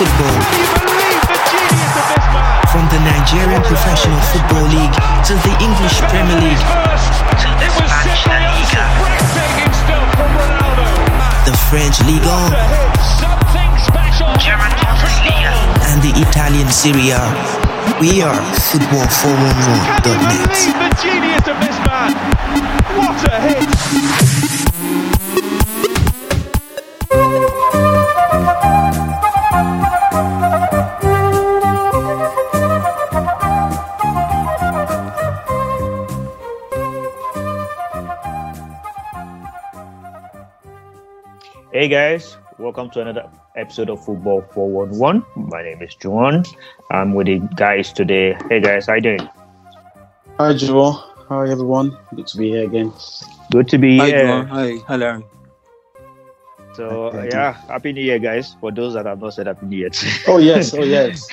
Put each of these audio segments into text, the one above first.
the world of football. From the Nigerian Professional Football League to the English Premier League to the Spanish La Liga, the French Ligue 1, German Bundesliga, and the Italian Serie A. We are football411.net. The genius of this man. What a hit. Hey guys, welcome to another episode of Football 411. My name is Juan. I'm with the guys today. Hey guys, how you doing? Hi, Joel. Hi, everyone. Good to be here again. Good to be Hi, here. Joel. Hi, hi, Larry. So Hi, yeah, happy New Year, guys. For those that have not said happy New Year. Oh, yes. Oh, yes.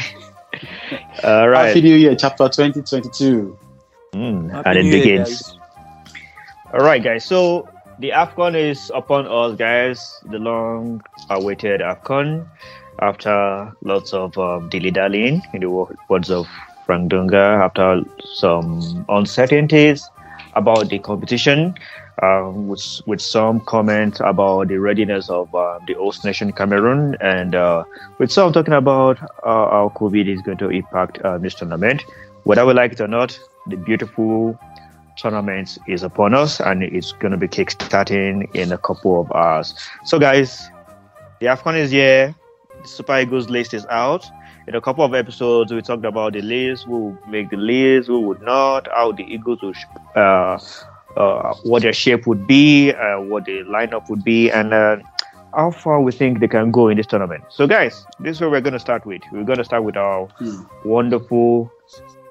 All right, Happy New Year, chapter 2022. Mm, Happy and it New Year, begins. guys. All right, guys. So the Afcon is upon us, guys. The long-awaited Afcon. After lots of um, dilly-dallying, in the words of Frank Dunga, after some uncertainties about the competition, um, with with some comments about the readiness of uh, the host nation Cameroon, and uh, with some talking about uh, how COVID is going to impact uh, this tournament. Whether we like it or not, the beautiful tournament is upon us and it's going to be kickstarting in a couple of hours. So, guys, the AFCON is here. The Super Eagles list is out. In a couple of episodes, we talked about the list, who would make the list, who would not, how the Eagles would, uh, uh, what their shape would be, uh, what the lineup would be, and uh, how far we think they can go in this tournament. So, guys, this is where we're going to start with. We're going to start with our Hmm. wonderful,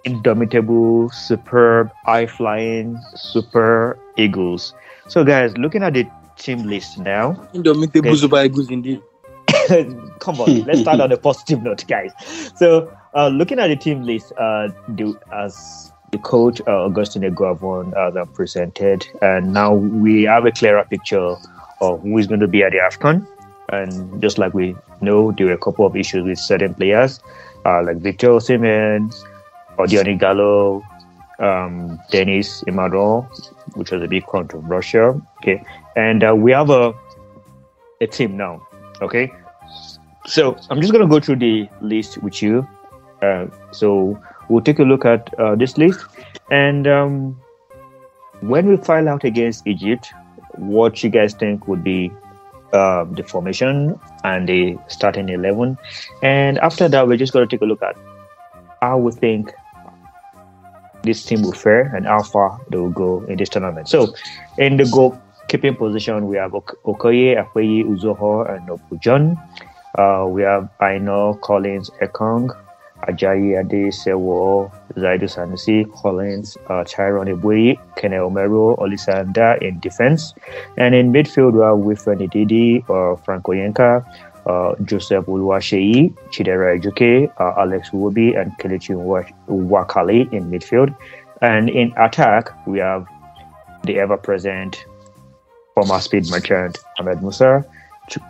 indomitable, superb, high flying, super Eagles. So, guys, looking at the team list now, Indomitable Okay. Super Eagles indeed. come on, let's start on a positive note, guys. So, uh, looking at the team list, uh, the, as the coach uh, Augustine Eguavoen uh, presented, and now we have a clearer picture of who is going to be at the AFCON. And just like we know, there were a couple of issues with certain players, uh, like Victor Osimhen, Odion Ighalo, um, Dennis Imaro, which was a big controversial. Okay, and uh, we have a a team now. Okay, so I'm just gonna go through the list with you. Uh, so we'll take a look at uh, this list, and um, when we file out against Egypt, what you guys think would be uh, the formation and the starting eleven, and after that, we're just gonna take a look at how we think this team will fare and how far they will go in this tournament. So, in the goalkeeping position, we have Ok- Okoye, Akpeyi, Uzoho, and Opujon. Uh, we have Aina, Collins, Ekong, Ajayi Ade, Sewo, Zaidu Sanusi, Collins, uh, Tyronne Ebuehi, Kene Omeruo, Olisanda in defense. And in midfield, we have Wilfred Ndidi, uh, Frank Onyeka, Joseph Oluwaseyi, Chidera Ejuke, uh, Alex Iwobi, and Kelechi Nwakali in midfield. And in attack, we have the ever present former speed merchant Ahmed Musa,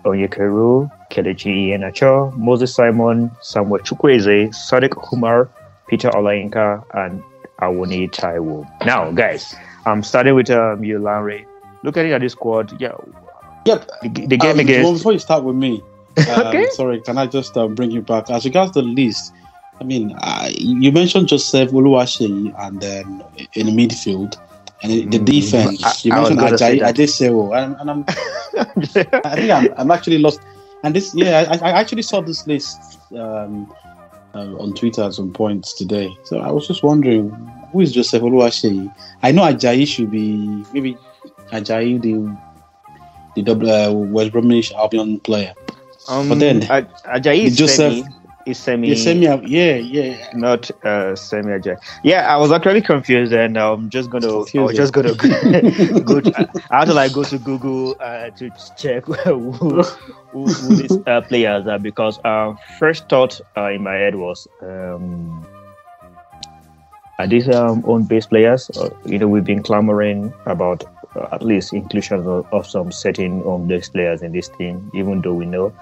Onyekuru, Kelechi Iheanacho, Moses Simon, Samuel Chukwueze, Sadiq Umar, Peter Olayinka, and Awoni Taiwo. Now, guys, I'm starting with um, you, Larry. Looking at this squad, yeah, Yep. the, the game Um, against. Well, before you start with me, um, Okay. sorry, can I just uh, bring you back? As regards the list, I mean, uh, you mentioned Joseph Oluwaseyi and then in the midfield. And in the Mm, defense, I- you I was mentioned gonna say Ajayi. Adesewo, and, and I'm, I think I'm, I'm actually lost. And this, yeah, I, I actually saw this list um, uh, on Twitter at some point today. So I was just wondering, who is Joseph Oluwaseyi? I know Ajayi should be maybe Ajayi, the the double, uh, West Bromwich Albion player. Um, But then- Aj- Ajayi is Joseph- semi, is semi, me, out- yeah, yeah. not uh, semi Ajayi. Yeah, I was actually confused, and I'm just gonna, I was just gonna go. to, I had to like go to Google uh, to check who, who, who these uh, players are because uh, first thought uh, in my head was. Um, are these um, own base players? Uh, you know, we've been clamoring about uh, at least inclusion of, of some certain home based players in this team, even though we know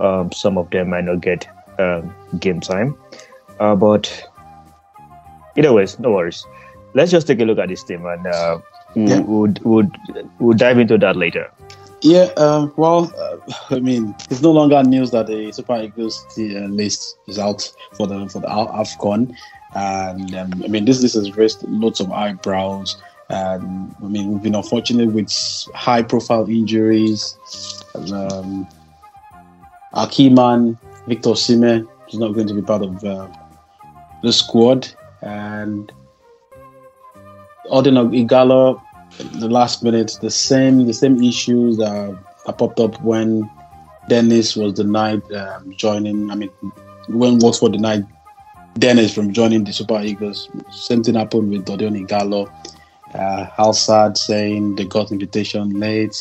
um, some of them might not get um, game time. Uh, but either ways, no worries. Let's just take a look at this team and uh, we'll, yeah. we'll, we'll, we'll dive into that later. Yeah, um, well, uh, I mean, it's no longer news that the Super Eagles uh, list is out for the for the Afcon, and um, I mean, this list has raised lots of eyebrows. And I mean, we've been unfortunate with high-profile injuries. Um, our key man, Victor Osimhen, is not going to be part of uh, the squad, and Odion Ighalo the last minute, the same the same issues that, that popped up when Dennis was denied um, joining. I mean, when Watford denied Dennis from joining the Super Eagles. Same thing happened with Odion Ighalo. Uh, Halsad saying they got invitation late.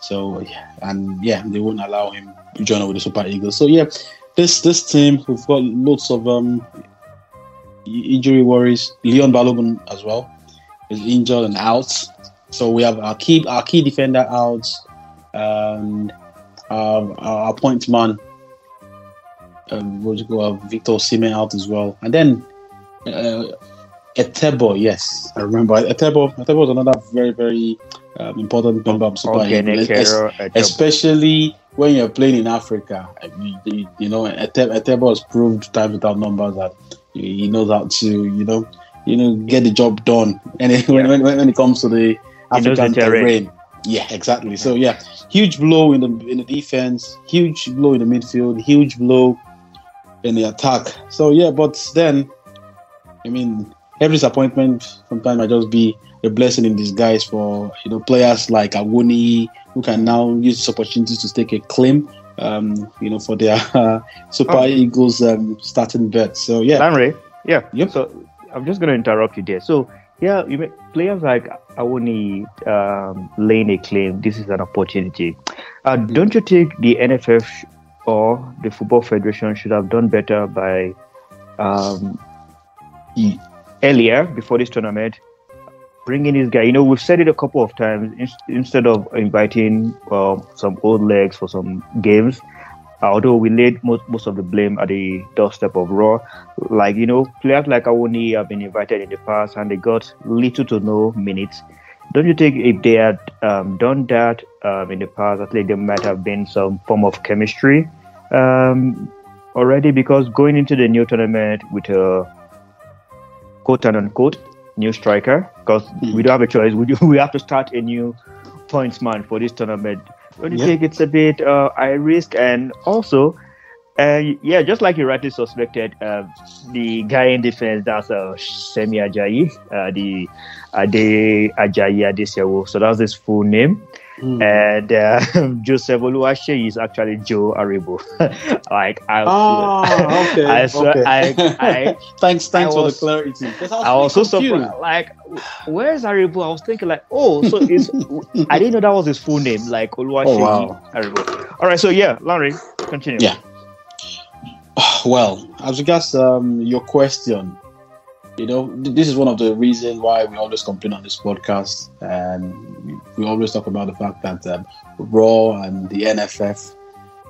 So and yeah, they won't allow him join with the Super Eagles. So yeah, this this team we've got lots of um, injury worries. Leon Balogun as well is injured and out. So we have our key our key defender out, and um, our point man, um, what you call Victor Osimhen out as well, and then uh, Etebo. Yes, I remember Etebo. Etebo was another very very um, important member of Super es- especially when you're playing in Africa. You, you know, Etebo has proved time without numbers that he knows how to you know you know get the job done. And yeah. when, when, when it comes to the African terrain. Yeah, exactly. So yeah, huge blow in the in the defense, huge blow in the midfield, huge blow in the attack. So yeah, but then, I mean, every disappointment sometimes might just be a blessing in disguise for you know players like Awoniyi who can now use this opportunity to take a claim. Um, you know, for their uh, Super oh. Eagles um, starting bet. So yeah, Lanre, yeah. Yep. So I'm just going to interrupt you there. So yeah, you may, players like Awoniyi um, laying a claim. This is an opportunity. Uh, don't you think the NFF or the Football Federation should have done better by um, earlier before this tournament bringing this guy? You know, we've said it a couple of times. In- instead of inviting uh, some old legs for some games, although we laid most, most of the blame at the doorstep of Rohr. Like, you know, players like Awoniyi have been invited in the past and they got little to no minutes. Don't you think if they had um, done that um, in the past, at least there might have been some form of chemistry um, already? Because going into the new tournament with a quote and unquote new striker, because mm. we don't have a choice, we, do, we have to start a new points man for this tournament don't you yeah. think it's a bit uh, high risk? And also, uh, yeah, just like you rightly suspected, uh, the guy in defense, that's uh, Semi Ajayi, uh, the Ade Ajayi Adesewo. So that's his full name. Mm. And uh, Joseph Oluwaseyi is actually Joe Aribo. like I, oh, okay, I, okay. I, I, thanks, thanks I was, for the clarity. I was, so surprised. Like, where's Aribo? I was thinking like, oh, so it's. I didn't know that was his full name. Like Oluwaseyi oh, wow. Aribo. All right, so yeah, Larry, continue. Yeah. Well, as regards um, your question, you know, this is one of the reasons why we always complain on this podcast, and we always talk about the fact that um, Rohr and the NFF,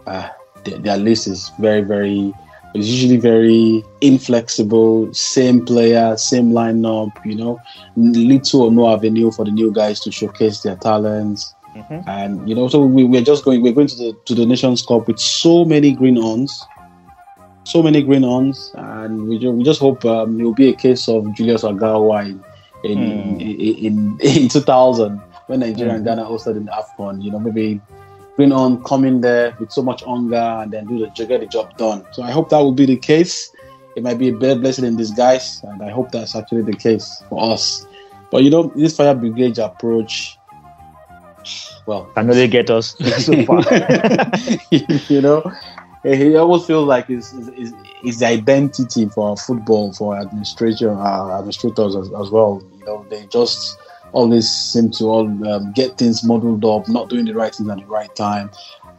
uh, their, their, list is very, very, it's usually very inflexible. Same player, same lineup. You know, little or no avenue for the new guys to showcase their talents. Mm-hmm. And you know, so we, we're just going. We're going to the to the Nations Cup with so many green ons so many green ons, and we, just, we just hope um, it will be a case of Julius Aghahowa in in, mm. in, in, in 2000 when Nigeria mm. and Ghana hosted in the AFCON. You know, maybe green on coming there with so much hunger and then do the get the job done. So I hope that will be the case. It might be a bad blessing in disguise, and I hope that's actually the case for us. But you know, this fire brigade approach, well, I know they get us so far. you know, he almost feels like his, his, identity for football for administration uh, administrators as, as, well. You know, they just always seem to all um, get things muddled up, not doing the right things at the right time.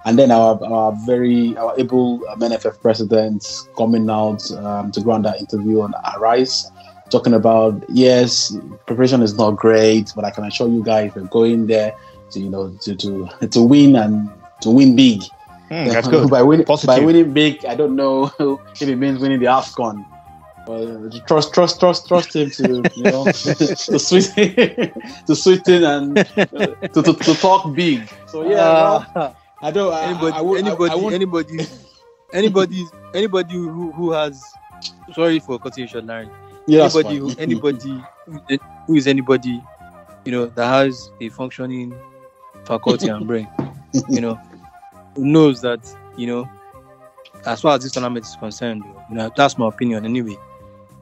And then our, our very our able um, NFF president coming out um, to grant that interview on Arise talking about yes, preparation is not great, but I can assure you guys we're going there to you know to to to win and to win big. Mm, that's good. by winning Positive. by winning big, I don't know if it means winning the Afcon. But trust, trust, trust, trust him to you know to sweeten, to sweeten and uh, to, to, to talk big. So yeah, well, Uh, I don't. Anybody, I, I, would- I- anybody, I won't- anybody, anybody, anybody who, who has. Sorry for cutting you short, Larry. yeah, anybody, who, anybody, who- who is anybody, you know, that has a functioning faculty and brain, you know, who knows that, you know, as far as this tournament is concerned, you know, that's my opinion anyway.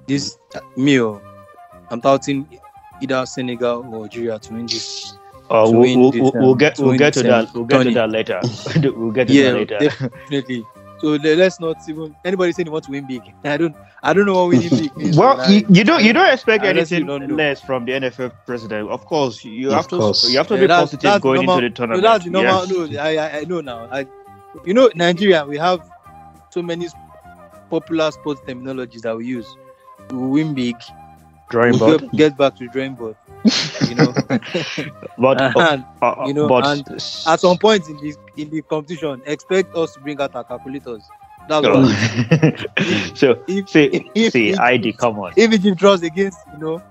This meal, oh, I'm touting either Senegal or Algeria to win this. Uh, we'll, we'll, this, um, we'll get to we'll get to um, that we'll get to that later. we'll get to Yeah, that later. definitely. So let's not even anybody saying they want to win big. I don't, I don't know what winning big means. Well, man. you, you don't you don't expect anything don't less from the NFF president. Of course, you Of have to course. you have to Yeah, be that's- positive that's going normal- into the No, tournament. that's the normal. Yes. No, I, I, I know now. I, you know, Nigeria, we have so many popular sports terminologies that we use. We win big. Drawing we board, get, get back to drawing board. You know, but and uh, you know, but and at some point in the in the competition, expect us to bring out our calculators. That's so, what. so If, see if, see if, ID come on. if Egypt draws against, you know,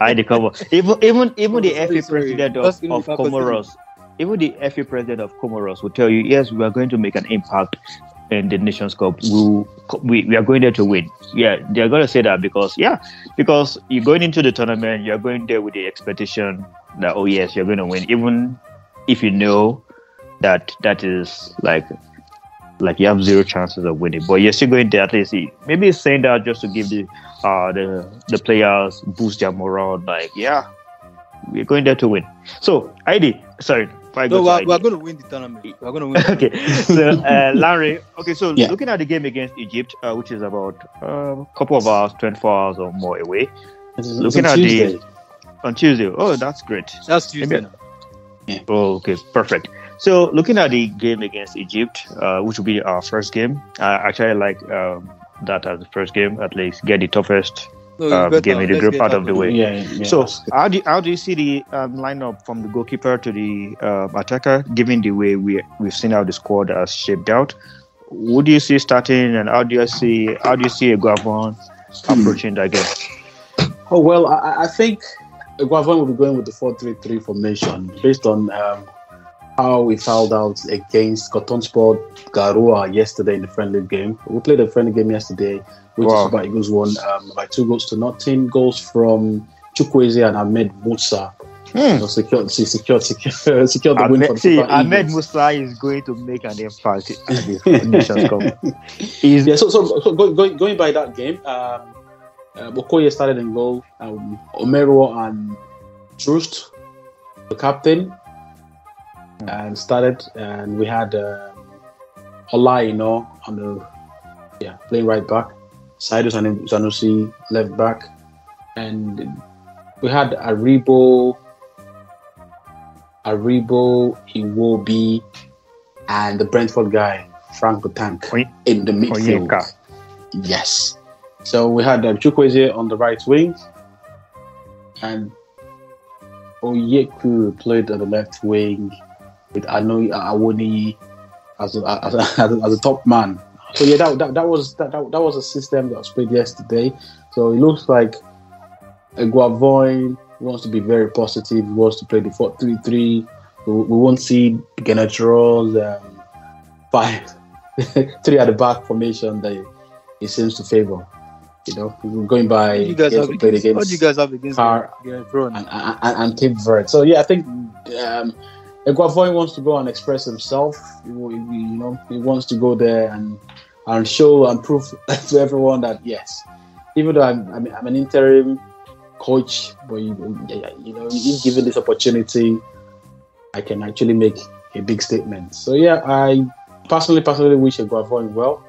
ID come on. Even even even the Sorry, FA president of, Just give me of. Comoros even the FA president of Comoros will tell you yes we are going to make an impact in the Nations Cup. We'll, we we are going there to win. Yeah, they're going to say that because yeah, because you're going into the tournament, you're going there with the expectation that oh yes, you're going to win, even if you know that that is like like you have zero chances of winning, but you're still going there at least. Maybe it's saying that just to give the uh the the players boost their morale. Like yeah, we're going there to win. So ID, sorry, if I no, go we're, we're going to win the tournament. We're going to win. okay, so uh, Larry. Okay, so Yeah. looking at the game against Egypt, uh, which is about a couple of hours, twenty-four hours or more away It's- it's looking on at the- on Tuesday. Oh, that's great. That's Tuesday. Maybe- now. Oh, okay, perfect. So looking at the game against Egypt, uh, which will be our first game, I actually like um, that as the first game. At least get the toughest No, it's um, better. game in the Let's group get out that of the way. Yeah, yeah. So how do how do you see the um, lineup from the goalkeeper to the uh, attacker, given the way we we've seen how the squad has shaped out? Who do you see starting, and how do you see how do you see Eguavoen approaching that game? Oh well, I, I think Eguavoen will be going with the four-three-three formation based on um, how we fouled out against Cotton Sport Garoua yesterday in the friendly game. We played a friendly game yesterday, which Wow. is Super Eagles won um, by two goals to nothing. Goals from Chukwueze and Ahmed Musa. Hmm. So secured, se- secured, secured, secured the win for Ahmed, the see, Ahmed Musa is going to make an impact in the Nations Cup. He's Yeah, so, so, so go, going, going by that game, um, uh, Okoye started in goal. Um, Omeruo and Trust, the captain, and started. And we had um, Ola, you know, on the yeah playing right back. Zaidu San- Sanusi left back, and we had Aribo, Aribo, Iwobi, and the Brentford guy Frank Tank Oy- in the midfield. Onyeka. Yes. So we had um, Chukwueze on the right wing, and Oyeku played on the left wing with Anoi Awoni as a, as, a, as, a, as a top man. So yeah, that, that, that was that, that, that was a system that was played yesterday. So it looks like Eguavoen wants to be very positive. He wants to play the 4-3-3. We, we won't see Gernot Rohr's um, five three at the back formation that he seems to favor. You know, going by What you guys have played against? What do you guys have against Car- Game of Thrones? and, and, and Cape Verde. So yeah, I think um, Eguavoen wants to go and express himself. He, you know, he wants to go there and and show and prove to everyone that yes, even though I'm, I'm, I'm an interim coach, but you, you know, if given this opportunity, I can actually make a big statement. So yeah, I personally personally wish Eguavoen well.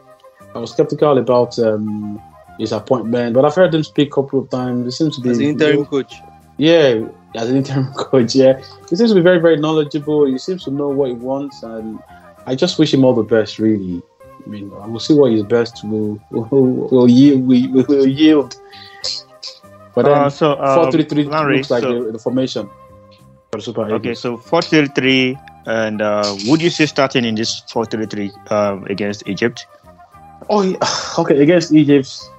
I was skeptical about um, his appointment, but I've heard him speak a couple of times. He seems to be As interim coach. yeah, as an interim coach, yeah, he seems to be very, very knowledgeable. He seems to know what he wants, and I just wish him all the best. Really, I mean, we'll see what his best will will, will yield. Will, will yield. But then Uh, so, uh, four three three Larry, looks like so- the, the formation for the Super Eagles. Okay, so 4-3-3, and uh, would you say starting in this 4-3-3 um, against Egypt? Oh, yeah. okay. Against Egypt,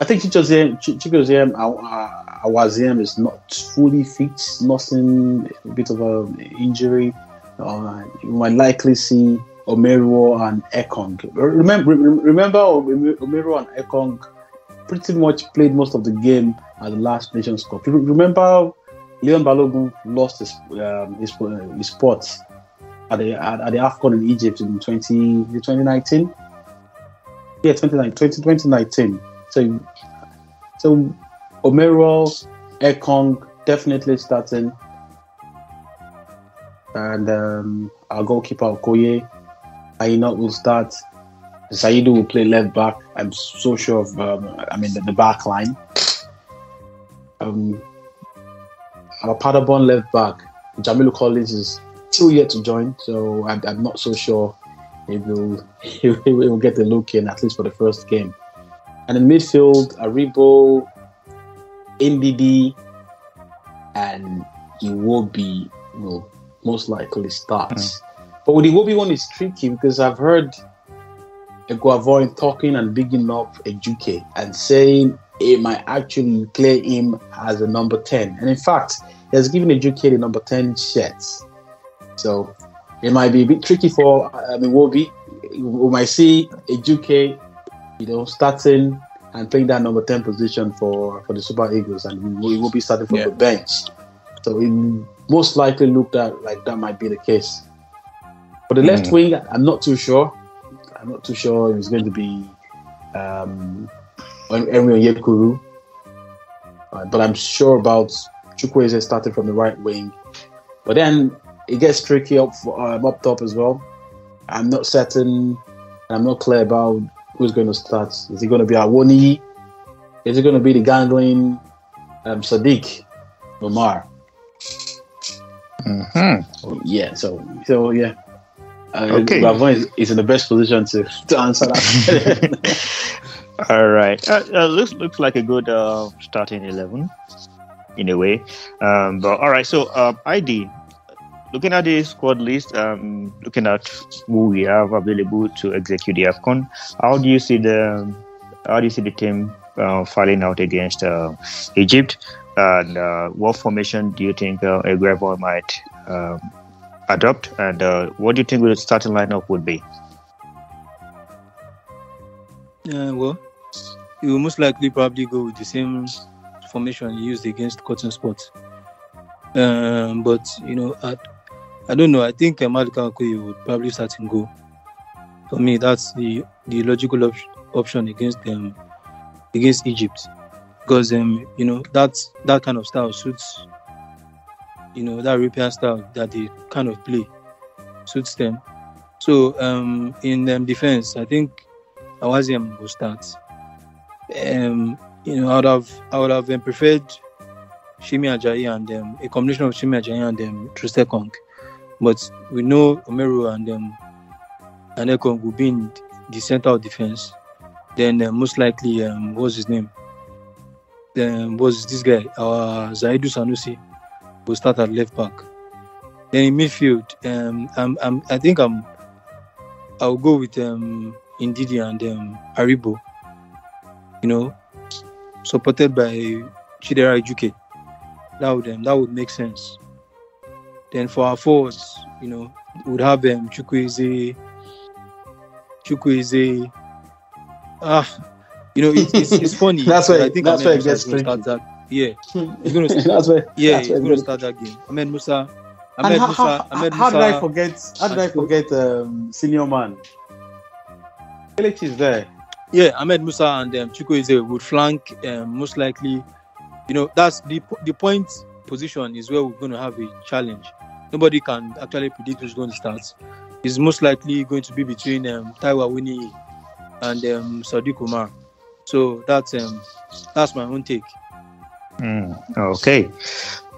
I think Chichoziem, Chichoziem Awaziem is not fully fit, nursing a bit of an injury. Uh, you might likely see Omeruo and Ekong. Remember, remember Omeruo and Ekong pretty much played most of the game at the last Nations Cup. Remember, Leon Balogun lost his um, his, his spot at the at, the Afcon in Egypt in 20, 2019. Yeah, 2019, 2019. So, so Omeruo, Ekong definitely starting, and um, our goalkeeper Okoye, Aina will start. Zaidu will play left back. I'm so sure of. Um, I mean, the, the back line. Um, our Paderborn left back, Jamilu Collins is still yet to join, so I'm, I'm not so sure he will he will get the look in at least for the first game. And in midfield, Aribo, Ndidi, and Iwobi will most likely start. Hmm. But with the Iwobi one is tricky because I've heard Eguavoen talking and bigging up Ejuke and saying it might actually play him as a number 10. And in fact, he has given Ejuke the number 10 shirt. So it might be a bit tricky for um, I mean Wobi. We might see Ejuke, you know, starting and playing that number 10 position for, for the Super Eagles, and we will be starting from Yeah. the bench. So it most likely looked at like that might be the case. For the left wing, I'm not too sure. I'm not too sure if it's going to be um, Yekuru. Uh, but I'm sure about Chukwueze starting from the right wing. But then it gets tricky up for, um, up top as well. I'm not certain, and I'm not clear about who's going to start. Is it going to be Awoni? Is it going to be the gangling um, Sadiq Umar? Mm-hmm. Yeah. So so yeah. Uh, Okay. Gavon is, is in the best position to, to answer that. All right. Uh, uh, looks looks like a good uh, starting eleven, in a way. Um, but all right. So uh, ID, looking at the squad list, um, looking at who we have available to execute the Afcon, how do you see the how do you see the team uh, out against uh, Egypt? And uh, what formation do you think uh, Eguavoen might um, adopt? And uh, what do you think the starting lineup would be? Uh, well, he will most likely probably go with the same formation used against Cotton Sports. Um, but you know, I, I don't know. I think Ahmad Kankoye would probably start and go. For me, that's the the logical op- option against them against Egypt, because um, you know that that kind of style suits. You know that European style that they kind of play suits them. So um, in um, defense, I think Awaziem will start. Um, you know, I would have I would have um, preferred Semi Ajayi and um, a combination of Semi Ajayi and um, Troost-Ekong. But we know Omeruo and um, and Ekong will be in the center of defense. Then uh, most likely, um, what's his name? Then was this guy? Our Zaidu Sanusi will start at left back. Then in midfield, um, I'm, I'm, I think I'm I'll go with um, Ndidi and um, Aribo. You know, supported by Chidera Ejuke. That would um, that would make sense. Then for our forwards, you know, would have um, Chukwueze, Chukwueze. Ah, you know, it's, it's, it's funny. That's why I think that's Ahmed where it Musa gets gonna start that. Yeah, he's gonna that's where. yeah, that's he's going to start that game. Ahmed Musa. And Ahmed how, Musa. how, Ahmed how did I Musa. forget? How did I forget um, senior man? Kelechi is there. Yeah, Ahmed Musa and um, Chukwueze would flank um, most likely. You know, that's the the point position is where we're going to have a challenge. Nobody can actually predict who's going to start. It's most likely going to be between um, Taiwo Awoniyi and um, Sadiq Umar. So that's um, that's my own take. Mm, okay,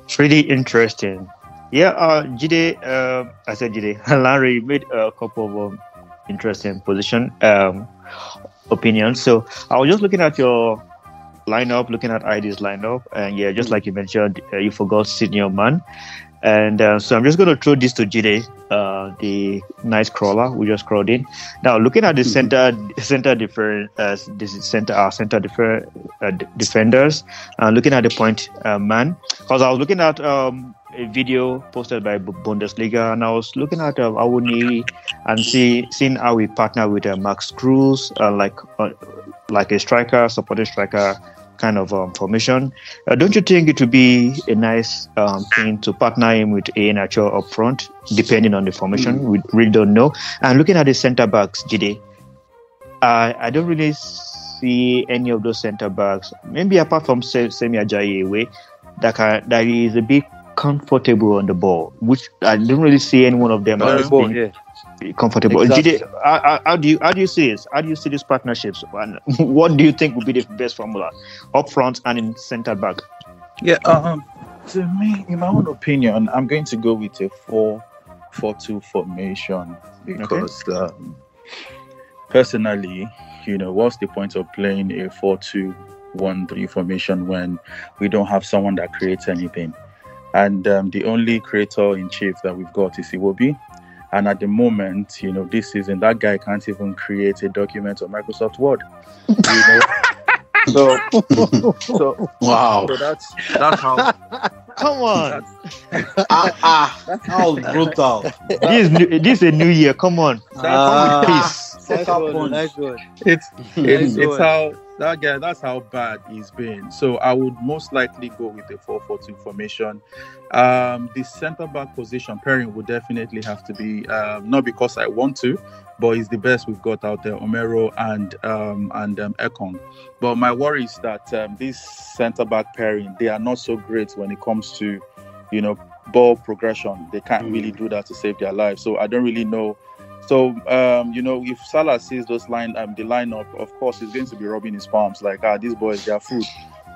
pretty interesting. Yeah, uh, Jide, uh, I said Jide, Larry made a couple of um, interesting position um, opinions. So I was just looking at your lineup, looking at ID's lineup, and yeah, just like you mentioned, uh, you forgot senior man. And uh, so I'm just going to throw this to Jide, uh, the nice crawler we just crawled in. Now, looking at the center, center different, uh, this is center, our center different uh, defenders, uh, looking at the point uh, man, because I was looking at um, a video posted by Bundesliga, and I was looking at uh, Awuni and see seeing how we partner with uh, Max Kruse, uh, like uh, like a striker, supporting striker kind of um, formation. Uh, don't you think it would be a nice um, thing to partner him with a natural up front, depending on the formation? We really don't know. And looking at the centre backs, Jide, I I don't really see any of those centre backs, maybe apart from Se- Semi Ajayi away, that can, that is a bit comfortable on the ball, which I don't really see any one of them as Ball, being yeah. Comfortable. Exactly. How, how- do you how do you see this? How do you see these partnerships? And what do you think would be the best formula up front and in centre back? Yeah, um, to me, in my own opinion, I'm going to go with a 4 4 2 formation because, um, personally, you know, what's the point of playing a 4 2 1 3 formation when we don't have someone that creates anything? And um, the only creator in chief that we've got is Iwobi. And at the moment, you know, this season, that guy can't even create a document on Microsoft Word. You know? so, so, Wow. so that's that's how Come on, ah, ah, how brutal. this is new, this is a new year. Come on, Ah. peace. Nice Sucker one, nice one. it's it's, Nice it's one. how that guy that's how bad he's been. So I would most likely go with a 4-4-2 formation. Um, the centre back position pairing would definitely have to be um, not because I want to, but it's the best we've got out there, Omeruo and um, and um, Ekong. But my worry is that um, this centre back pairing they are not so great when it comes to, you know, ball progression. They can't Mm. really do that to save their lives. So I don't really know. So um, you know, if Salah sees those line um, the lineup, of course he's going to be rubbing his palms like, ah, these boys they are food.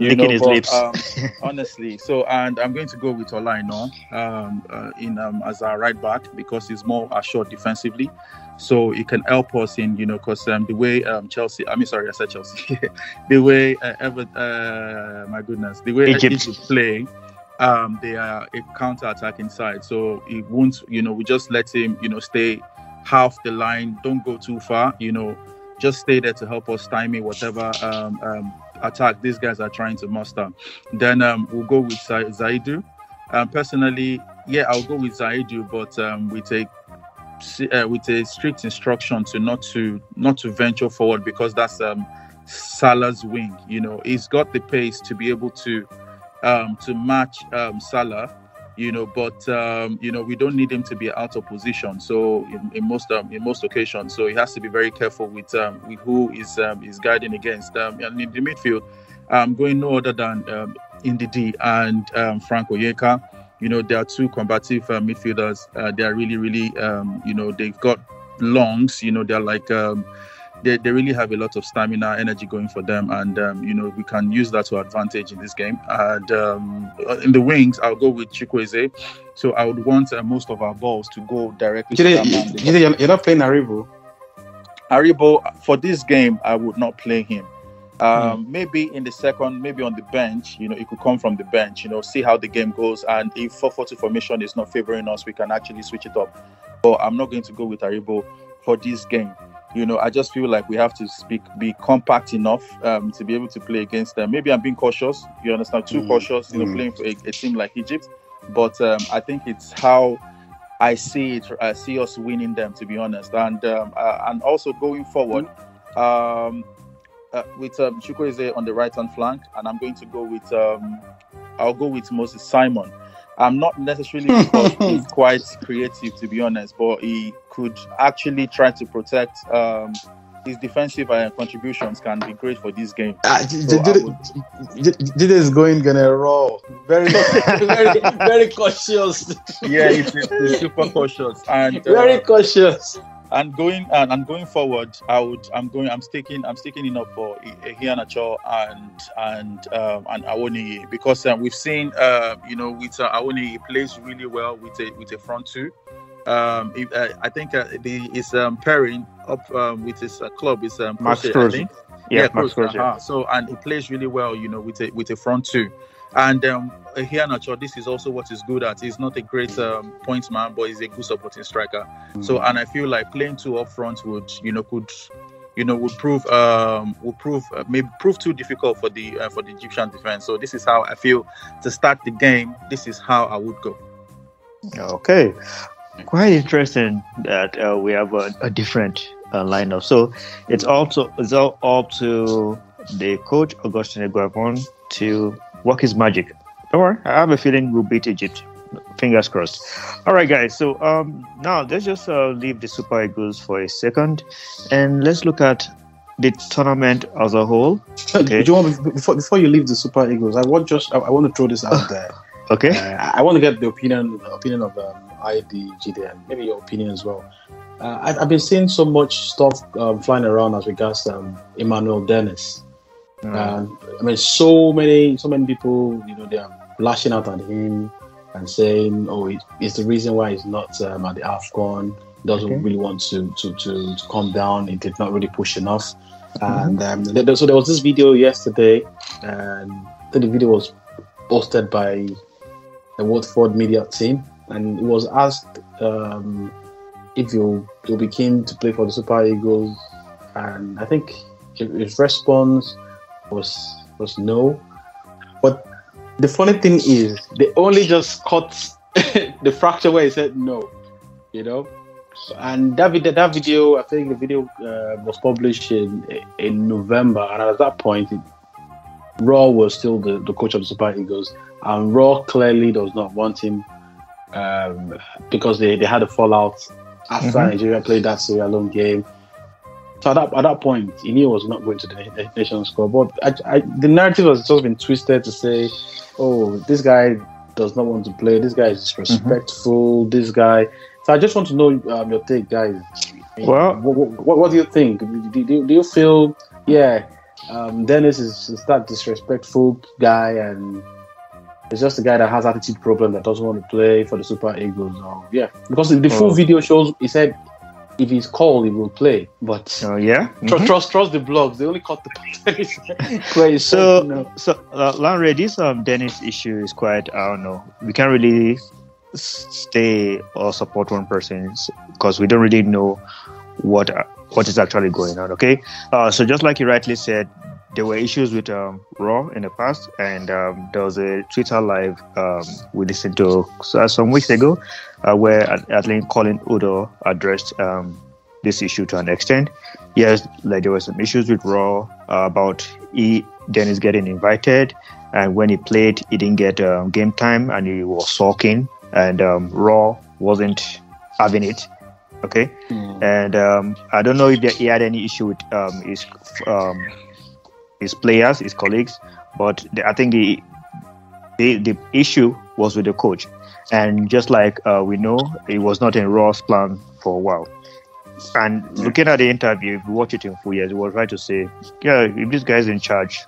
You Licking know, his but, lips. Um, honestly, so and I'm going to go with Ola Aina um, uh, in um, as our right back because he's more assured defensively, so it can help us in you know because um, the way um, Chelsea, I mean sorry I said Chelsea, the way uh, ever uh, my goodness the way Egypt. Egypt play, um, they are a counter attacking side, so it won't you know we just let him you know stay half the line, don't go too far, you know, just stay there to help us stymie whatever um, um, attack these guys are trying to muster. Then um, we'll go with Za- Zaidu. Um, personally, yeah, I'll go with Zaidu, but um, with a uh, with a strict instruction to not to not to venture forward because that's um, Salah's wing. You know, he's got the pace to be able to um, to match um, Salah. You know, but um, you know we don't need him to be out of position. So in, in most um, in most occasions, so he has to be very careful with um, with who is um, is guiding against. Um, and in the midfield, um, going no other than um, Ndidi and um, Frank Onyeka. You know, they are two combative uh, midfielders. Uh, they are really, really, um, you know, they've got lungs. You know, they're like, um, they, they really have a lot of stamina, energy going for them. And, um, you know, we can use that to advantage in this game. And um, in the wings, I'll go with Chukwueze. So I would want uh, most of our balls to go directly to Jide, that. Jide, you're- you're not playing Aribo. Aribo for this game, I would not play him. Um, Maybe in the second, maybe on the bench, you know, it could come from the bench, you know, see how the game goes. And if 4 4 2 formation is not favoring us, we can actually switch it up. But I'm not going to go with Aribo for this game. You know, I just feel like we have to speak, be compact enough um, to be able to play against them. Maybe I'm being cautious. You understand? Too Mm, cautious, you know, mm. playing for a, a team like Egypt. But um, I think it's how I see it. I see us winning them, to be honest, and um, uh, and also going forward, um, uh, with um, Chukwueze on the right hand flank, and I'm going to go with um, I'll go with Moses Simon. I'm not necessarily because he's quite creative, to be honest, but he could actually try to protect. Um, his defensive uh, contributions can be great for this game. Ah, J- So Jide is going gonna Rohr. Very, very, very cautious. Yeah, he's, he's super cautious and uh, Very cautious. And going and, and going forward, I would I'm going I'm sticking I'm sticking it up for Iheanacho and and um, and Awoniyi because um, we've seen uh, you know with uh, Awoniyi he plays really well with a with a front two. Um, if, uh, I think uh, the his um, pairing up um, with his uh, club is um, Max Kruse, I think. Yeah, Max Kruse, uh-huh. So and he plays really well, you know, with a with a front two. And um, here, Nacho, this is also what he's good at. He's not a great um, point man, but he's a good supporting striker. So, and I feel like playing two up front would, you know, could, you know, would prove, um, would prove, uh, maybe prove too difficult for the uh, for the Egyptian defense. So, this is how I feel to start the game. This is how I would go. Okay, quite interesting that uh, we have a, a different uh, lineup. So it's also it's all up to the coach Augustine Eguavoen to work his magic. Don't worry, I have a feeling we'll beat Egypt. Fingers crossed. All right, guys. So um, now let's just uh, leave the Super Eagles for a second, and let's look at the tournament as a whole. Okay. Do you want before before you leave the Super Eagles? I want just I, I want to throw this out there. Okay. Uh, I want to get the opinion opinion of um, ID, Jide, and maybe your opinion as well. Uh, I, I've been seeing so much stuff um, flying around as regards um, Emmanuel Dennis. Um, I mean, so many, so many people, you know, they are lashing out at him and saying, "Oh, it, it's the reason why he's not um, at the Afcon. Doesn't Okay. really want to, to to to calm down. He did not really push enough." And um, so there was this video yesterday, and the video was posted by the Watford media team, and it was asked um, if you you'll be keen to play for the Super Eagles, and I think his response was was no. But the funny thing is, they only just cut the fracture where he said no, you know. And that video, that video, I think the video uh, was published in in November, and at that point, it, Rohr was still the, the coach of the Super Eagles, and Rohr clearly does not want him um, because they, they had a fallout after Mhm. Nigeria played that Sierra Leone game. So at that, at that point, he knew he was not going to the Na- Nations Cup. But I, I, the narrative has just been twisted to say, oh, this guy does not want to play. This guy is disrespectful. This guy. So I just want to know um, your take, guys. Well- what, what, what do you think? Do, do, do you feel, yeah, um, Dennis is, is that disrespectful guy and it's just a guy that has attitude problem that doesn't want to play for the Super Eagles? Or, yeah, because the full Oh. video shows he said if he's called, he will play. But So yeah. Tr- Mhm. trust trust the blogs. They only cut the part where he said, So, so uh, Lanre, this um Dennis issue is quite I don't know. We can't really stay or support one person because we don't really know what uh, what is actually going on. Okay, uh, so just like you rightly said, there were issues with um, Rohr in the past, and um, there was a Twitter live um, we listened to so, some weeks ago, uh, where at, length Colin Udo addressed um, this issue to an extent. Yes, like there were some issues with Rohr uh, about he Dennis getting invited, and when he played, he didn't get um, game time, and he was sulking, and um, Rohr wasn't having it. Okay, and um, I don't know if there, he had any issue with um, his um, his players, his colleagues, but the, I think the, the the issue was with the coach, and just like uh, we know, it was not in Rohr's plan for a while. And looking at the interview, if you watch it in full, yes, he was right to say, yeah, if this guy's in charge,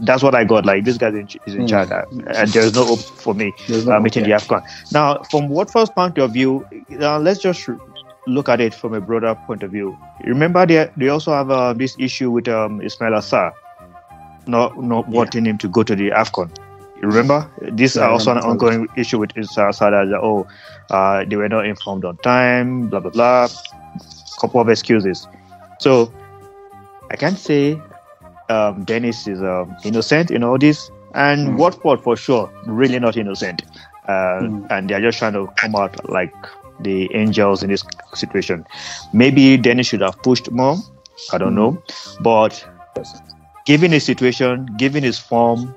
that's what I got. Like this guy in, is in Mm. charge, and there's no hope for me no uh, meeting hope, the AFCON. Now, from Watford's point of view, uh, let's just look at it from a broader point of view. Remember, they, they also have uh, this issue with um, Ismaila Sarr, not not wanting him to go to the AFCON. Remember? This Yeah, is I also an ongoing issue with Assar that, oh, uh, they were not informed on time, blah, blah, blah. Couple of excuses. So, I can't say um, Dennis is um, innocent in all this. And Mm. Watford, for sure, really not innocent. Uh, Mm. And they're just trying to come out like the angels in this situation. Maybe Dennis should have pushed more. I don't Mm. know. But given his situation, given his form,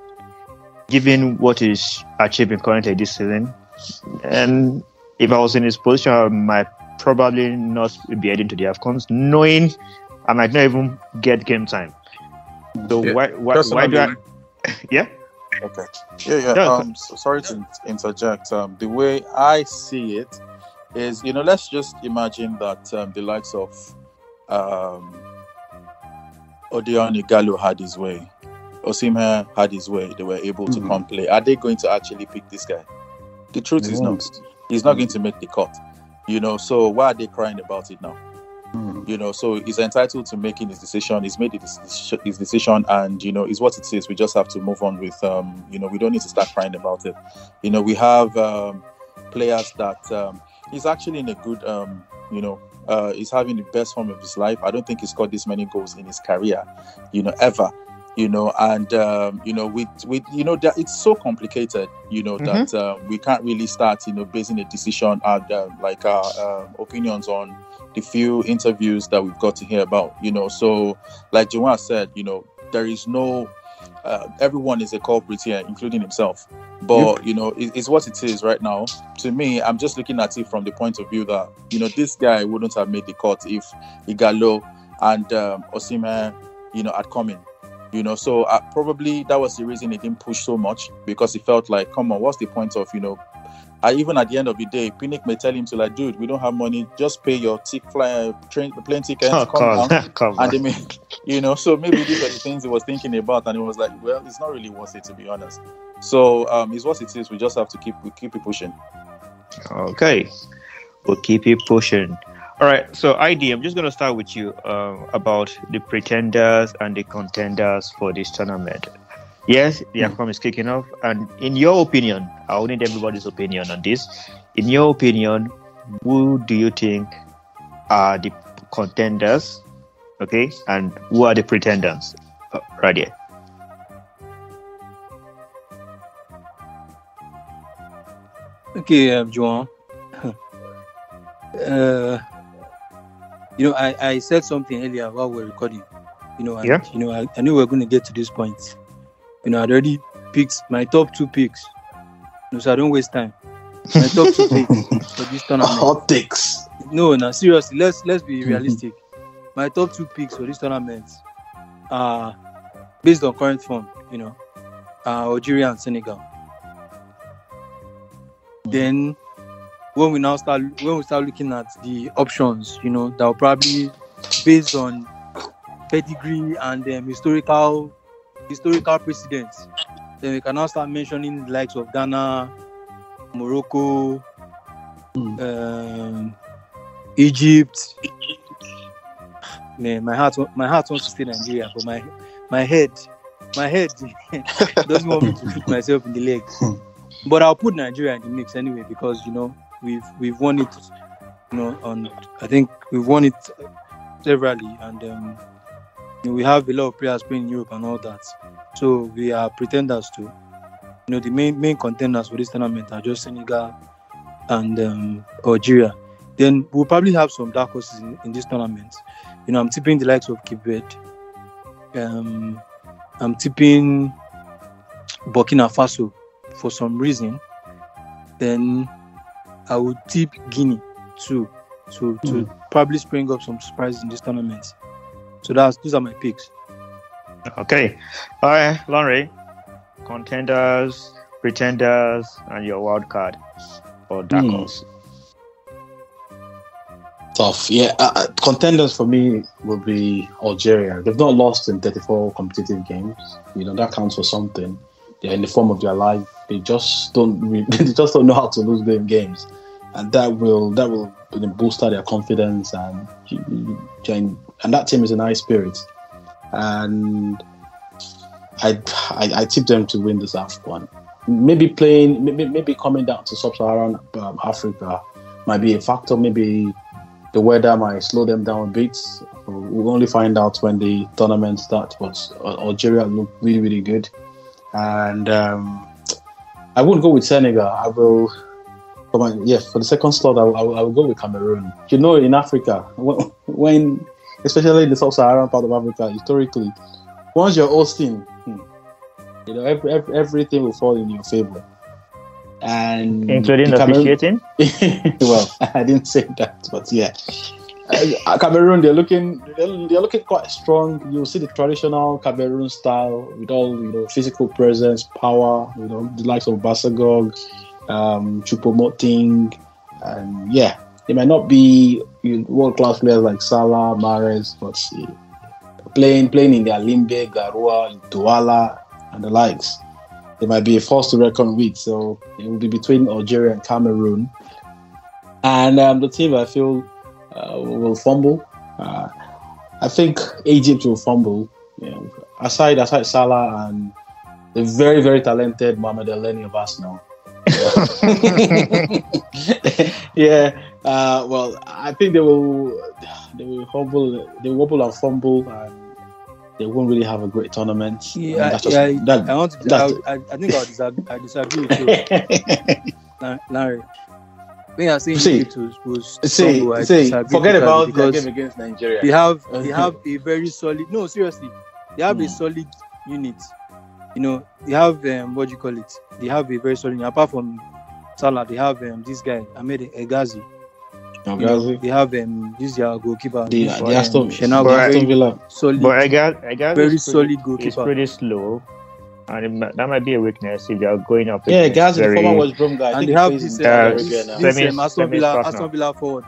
given what he's achieving currently this season, and if I was in his position, I might probably not be heading to the AFCONs, knowing I might not even get game time. So Yeah. why why, why do I? Yeah. Okay. Yeah, yeah. Yeah. Um, so sorry to interject. Um, the way I see it is, you know, let's just imagine that um, the likes of um, Odion Ighalo had his way, Osimhen had his way. They were able to Mhm. come play. Are they going to actually pick this guy? The truth They is won't. not. He's not going to make the cut. You know, so why are they crying about it now? You know, so he's entitled to making his decision. He's made his, his decision, and you know, is what it is. We just have to move on with. Um, you know, we don't need to start crying about it. You know, we have um, players that um, he's actually in a good. Um, you know, uh, he's having the best form of his life. I don't think he's scored this many goals in his career. You know, ever you know and um, you know with with you know that it's so complicated you know Mm-hmm. that uh, we can't really start you know basing a decision at uh, like our um, opinions on the few interviews that we've got to hear about you know. So like Joanne said you know there is no uh, everyone is a culprit here including himself. But you know it, it's what it is right now. To me i'm just looking at it from the point of view that you know this guy wouldn't have made the cut if Ighalo and um, Osimhen, you know had come in you know so uh, probably that was the reason he didn't push so much because he felt like come on what's the point of you know I, even at the end of the day Pinnick may tell him to like dude we don't have money just pay your tick fly train plane ticket Oh, come come, down. Come and they may you know so maybe these are the things he was thinking about and he was like well it's not really worth it to be honest. So um it's what it is. We just have to keep we keep it pushing. Okay, we'll keep it pushing. All right, so ID, I'm just going to start with you uh, about the pretenders and the contenders for this tournament. Yes, the Hmm. AFCON is kicking off, and in your opinion, I need everybody's opinion on this. In your opinion, who do you think are the contenders? Okay, and who are the pretenders? Uh, right here. Okay, um, Joan. uh, you know, I, I said something earlier while we are recording. You know, and, Yeah. you know, I, I knew we are going to get to this point. You know, I'd already picked my top two picks. You know, so I don't waste time. My top two picks for this tournament. Hot takes. No, no, seriously, let's let's be realistic. My top two picks for this tournament are based on current form, you know, uh, Algeria and Senegal. Then when we now start when we start looking at the options, you know, that will probably based on pedigree and um, historical historical precedents. Then we can now start mentioning the likes of Ghana, Morocco, Hmm. um, Egypt. Man, my heart my heart wants to stay Nigeria, but my my head my head doesn't want me to shoot myself in the leg. But I'll put Nigeria in the mix anyway because you know we've we've won it, you know, on I think we've won it severally, and um, you know, we have a lot of players playing in Europe and all that. So we are pretenders too. You know, the main main contenders for this tournament are just Senegal and um, Algeria. Then we'll probably have some dark horses in, in this tournament. You know, I'm tipping the likes of Verde. Um, I'm tipping Burkina Faso for some reason. Then I would tip Guinea too, to to probably spring up some surprises in this tournament. So that's those are my picks. Okay. All right, Lonry. Contenders, pretenders, and your wild card or dark Hmm. horse. Tough. Yeah. Uh, uh, contenders for me will be Algeria. They've not lost in 34 competitive games. You know that counts for something. They're in the form of their life. They just don't. Re- they just don't know how to lose game games, and that will that will boost their confidence and and that team is in high spirits. And I I, I tip them to win this AFCON. Maybe playing, maybe, maybe coming down to sub-Saharan um, Africa might be a factor. Maybe the weather might slow them down a bit. We'll only find out when the tournament starts. But Algeria look really, really good, and um, I wouldn't go with Senegal. I will. For my, yeah, for the second slot, I will, I will, I will go with Cameroon. You know, in Africa, when, when especially in the sub-Saharan part of Africa, historically, once you're hosting, hmm, you know, every, every, everything will fall in your favor. And Including officiating? well, I didn't say that, but yeah. Uh, Cameroon, they're looking, they're, they're looking quite strong. You'll see the traditional Cameroon style with all you know, physical presence, power. You know, the likes of Bassogog, um, Choupo-Moting, and yeah, they might not be world class players like Salah, Mahrez, but uh, playing playing in their Limbe, Garoua, Douala, and the likes they might be a force to reckon with. So it will be between Algeria and Cameroon. And um, the team I feel will fumble Uh, I think Egypt will fumble. You know, aside aside Salah and the very very talented Mohamed Elneny of Arsenal. yeah. Uh, well, I think they will they will fumble they will wobble and fumble and they won't really have a great tournament. Yeah, That's just- yeah. that- I want to. I, I, I think I'll disagree, I disagree with you, Larry. When you're saying See, Egypt was, was see, strong, see, forget about the because game against Nigeria. they have they have a very solid. No, seriously, they have a Mm. solid unit. You know, they have um, what do you call it? They have a very solid. unit. Apart from Salah, they have um, this guy Ahmed Hegazi. You know, Ogazi. they have um, this their goalkeeper. The, this, the um, Aston, Shenago, Aston Villa. solid, But I got, I got very solid pretty, It's goalkeeper. pretty slow, and it might, that might be a weakness if they are going up. Yeah, guys, Gazi, the very- former West Brom guy. I and think they he have plays this, in uh, uh, Saudi this, Arabia now. this Semi- um, Aston semi Villa, Arsenal. Aston Villa forward.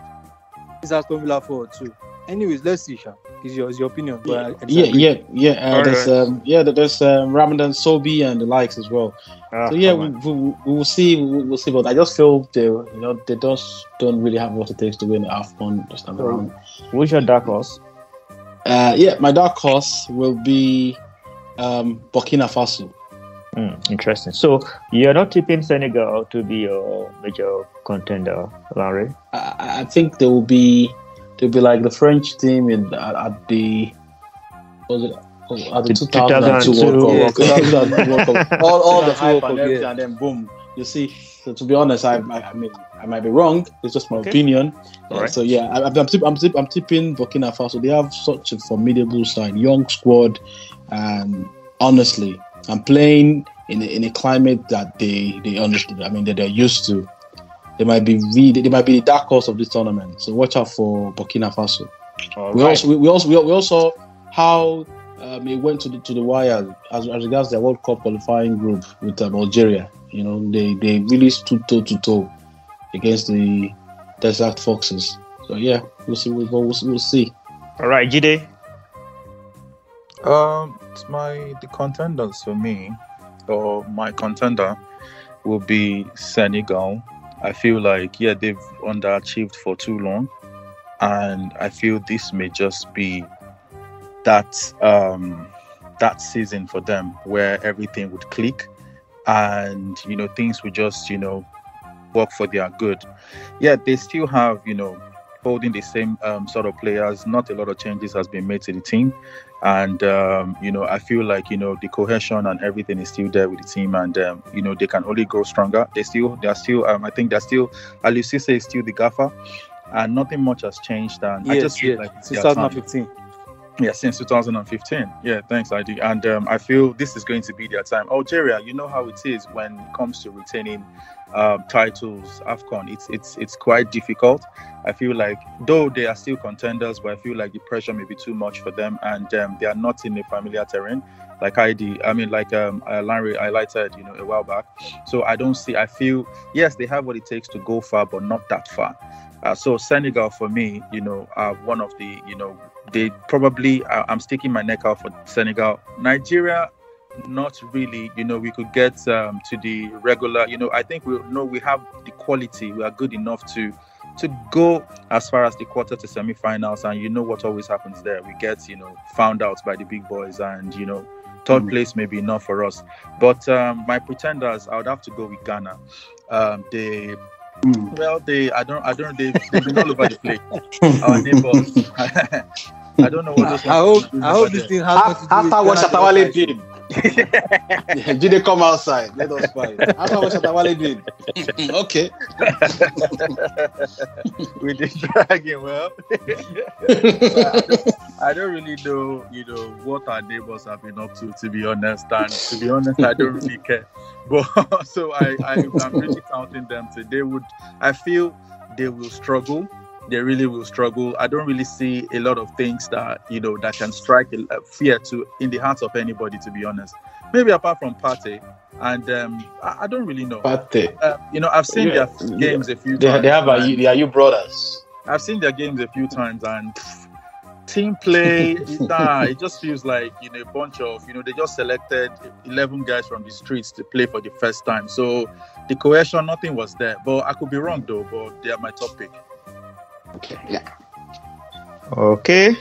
This Aston Villa forward too. Anyways, let's see, Sha. It's your, it's your opinion. But I, I Yeah, disagree. yeah, yeah. Uh, All there's um, yeah, there's um, Ramadan Sobhi and the likes as well. Ah, So yeah, come we, on. we, we will see. We, will see. But I just feel they, you know, they just don't really have what it takes to win Afcon this time So- around. Who's your dark horse? Uh, yeah, my dark horse will be um, Burkina Faso. Hmm, interesting. So you're not tipping Senegal to be your major contender, Larry? I, I think they will be they'll be like the French team in at, at the was it oh, at the The 2002 World 2002 Cup. 2002 World Cup. All all the 2002 hype World and Cup, everything, yeah. and then boom, you see. So to be honest, I, I, I mean I might be wrong. It's just my Okay. opinion. Right. So yeah, I, I'm, tip, I'm, tip, I'm tipping Burkina Faso. They have such a formidable side, young squad, and honestly, I'm playing in a, in a climate that they they understand. I mean that they're used to. They might be really, they might be the dark horse of this tournament. So watch out for Burkina Faso. All We right. also we, we also we, we also how um, it went to the to the wire as, as regards their World Cup qualifying group with um, Algeria. You know they they really stood toe to toe against the Desert Foxes. So yeah, we'll see. We'll, we'll, we'll see. All right, Jide. Um, it's my the contenders for me, or my contender, will be Senegal. I feel like yeah they've underachieved for too long, and I feel this may just be that um that season for them where everything would click, and you know things would just you know work for their good. Yeah, they still have you know holding the same um, sort of players. Not a lot of changes has been made to the team and um, you know I feel like you know the cohesion and everything is still there with the team, and um, you know they can only grow stronger. They still they are still um, I think they're still Cisse is still the gaffer, and nothing much has changed. And I just feel yes. like it's their time. 2015. Yeah, since 2015. Yeah, thanks, ID. And um, I feel this is going to be their time. Algeria, you know how it is when it comes to retaining um, titles, AFCON. It's it's it's quite difficult. I feel like though they are still contenders, but I feel like the pressure may be too much for them, and um, they are not in a familiar terrain. Like ID, I mean, like um, uh, Larry highlighted, you know, a while back. So I don't see. I feel yes, they have what it takes to go far, but not that far. Uh, so Senegal, for me, you know, are one of the, you know, they probably. I'm sticking my neck out for Senegal. Nigeria, not really. You know, we could get um, to the regular. You know, I think we know we have the quality. We are good enough to to go as far as the quarter to semi-finals. And you know what always happens there. We get you know found out by the big boys, and you know. Third Mm. place may be enough for us, but um, my pretenders, I would have to go with Ghana. Um, they Mm. well, they I don't I don't they they've been all over the place. Our neighbors. I don't know what those I hope I hope this thing has After, nothing to do after what with Shatta Wale did, yeah, did they come outside? Let us fight. After what Shatta Wale did, okay. with the dragon. Well, I, don't, I don't really know, you know, what our neighbors have been up to. To be honest, and to be honest, I don't really care. But so I, I I'm really counting them. To they would. I feel they will struggle. They really will struggle. I don't really see a lot of things that you know that can strike fear to in the hearts of anybody. To be honest, maybe apart from Partey, and um, I, I don't really know. They, Uh, you know, I've seen Yeah, their games a few they, times. they have a, they are you brothers. I've seen their games a few times, and pff, team play, nah, it just feels like you know a bunch of you know they just selected eleven guys from the streets to play for the first time. So the cohesion, nothing was there. But I could be wrong though. But they are my top pick. Okay, yeah. Okay,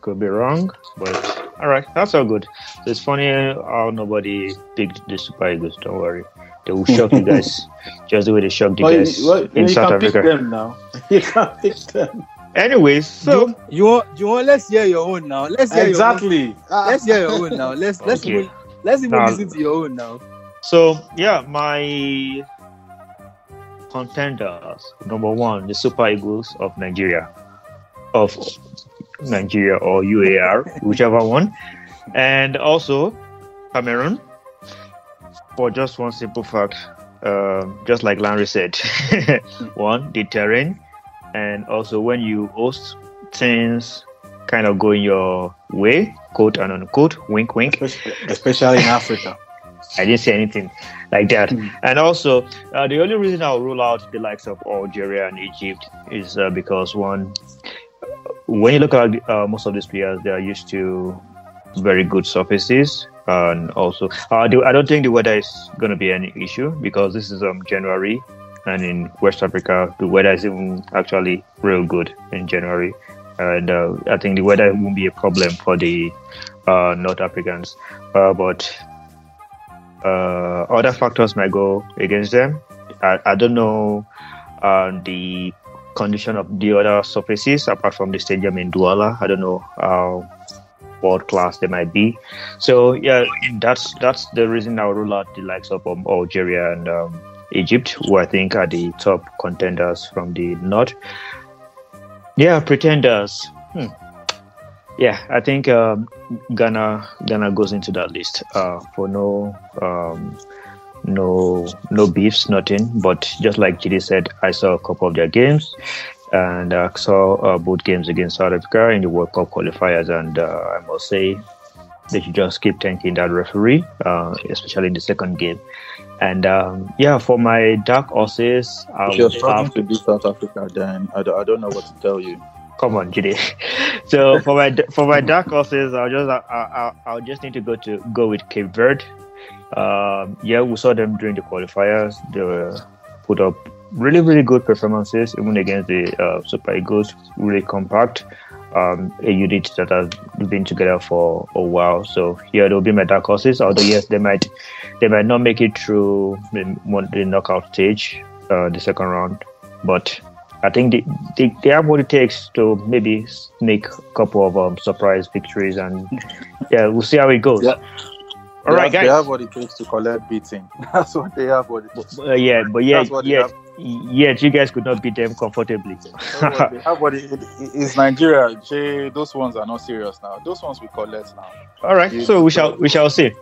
could be wrong, but all right, that's all good. So it's funny how nobody picked the Super Eagles. Don't worry, they will shock you guys just the way they shocked you Well, guys you, well, in you South can pick Africa. them now. You can't pick them. Anyways, so you want you want let's hear your own now. Let's hear your own. Exactly. Let's hear your own now. Let's let's Okay. even let's even Now- listen to your own now. So yeah, my contenders number one, the Super Eagles of Nigeria, of Nigeria or UAR, whichever one, and also Cameroon. For just one simple fact, um, just like Larry said, one the terrain, and also when you host things kind of going your way, quote and unquote, wink, wink. Especially, especially in Africa. I didn't say anything like that. And also, uh, the only reason I'll rule out the likes of Algeria and Egypt is uh, because one, when you look at uh, most of these players, they are used to very good surfaces, and also, uh, the, I don't think the weather is going to be any issue because this is um January, and in West Africa, the weather is even actually real good in January, and uh, I think the weather won't be a problem for the uh, North Africans, uh, but uh, other factors might go against them. I, I don't know uh, the condition of the other surfaces apart from the stadium in Douala. I don't know how world class they might be. So yeah, that's that's the reason I rule out the likes of um, Algeria and um, Egypt, who I think are the top contenders from the north. Yeah, pretenders. Hmm. Yeah, I think um, Ghana Ghana goes into that list uh, for no um, no no beefs, nothing. But just like Jide said, I saw a couple of their games, and I saw uh, both games against South Africa in the World Cup qualifiers, and uh, I must say they should just keep thanking that referee, uh, especially in the second game. And um, yeah, for my dark horses, I If you're struggling have to beat South Africa, then I don't, I don't know what to tell you. Come on, Judy. So for my for my dark horses, I'll just I, I, I'll just need to go to go with Cape Verde. Um, yeah, we saw them during the qualifiers. They were put up really really good performances, even against the uh, Super Eagles. Really compact. Um, a unit that has been together for a while. So yeah, they'll be my dark horses. Although yes, they might they might not make it through the, the knockout stage, uh, the second round, but I think they, they, they have what it takes to maybe make a couple of um, surprise victories, and yeah, we'll see how it goes. Yeah. All They right, have- They have what it takes to collect beating. That's what they have. What it takes. Uh, yeah, but yeah, yeah, yet you guys could not beat them comfortably. That's what they have what it, it, it's Nigeria. Jay, those ones are not serious now. Those ones we collect now. All right, so we shall we shall see.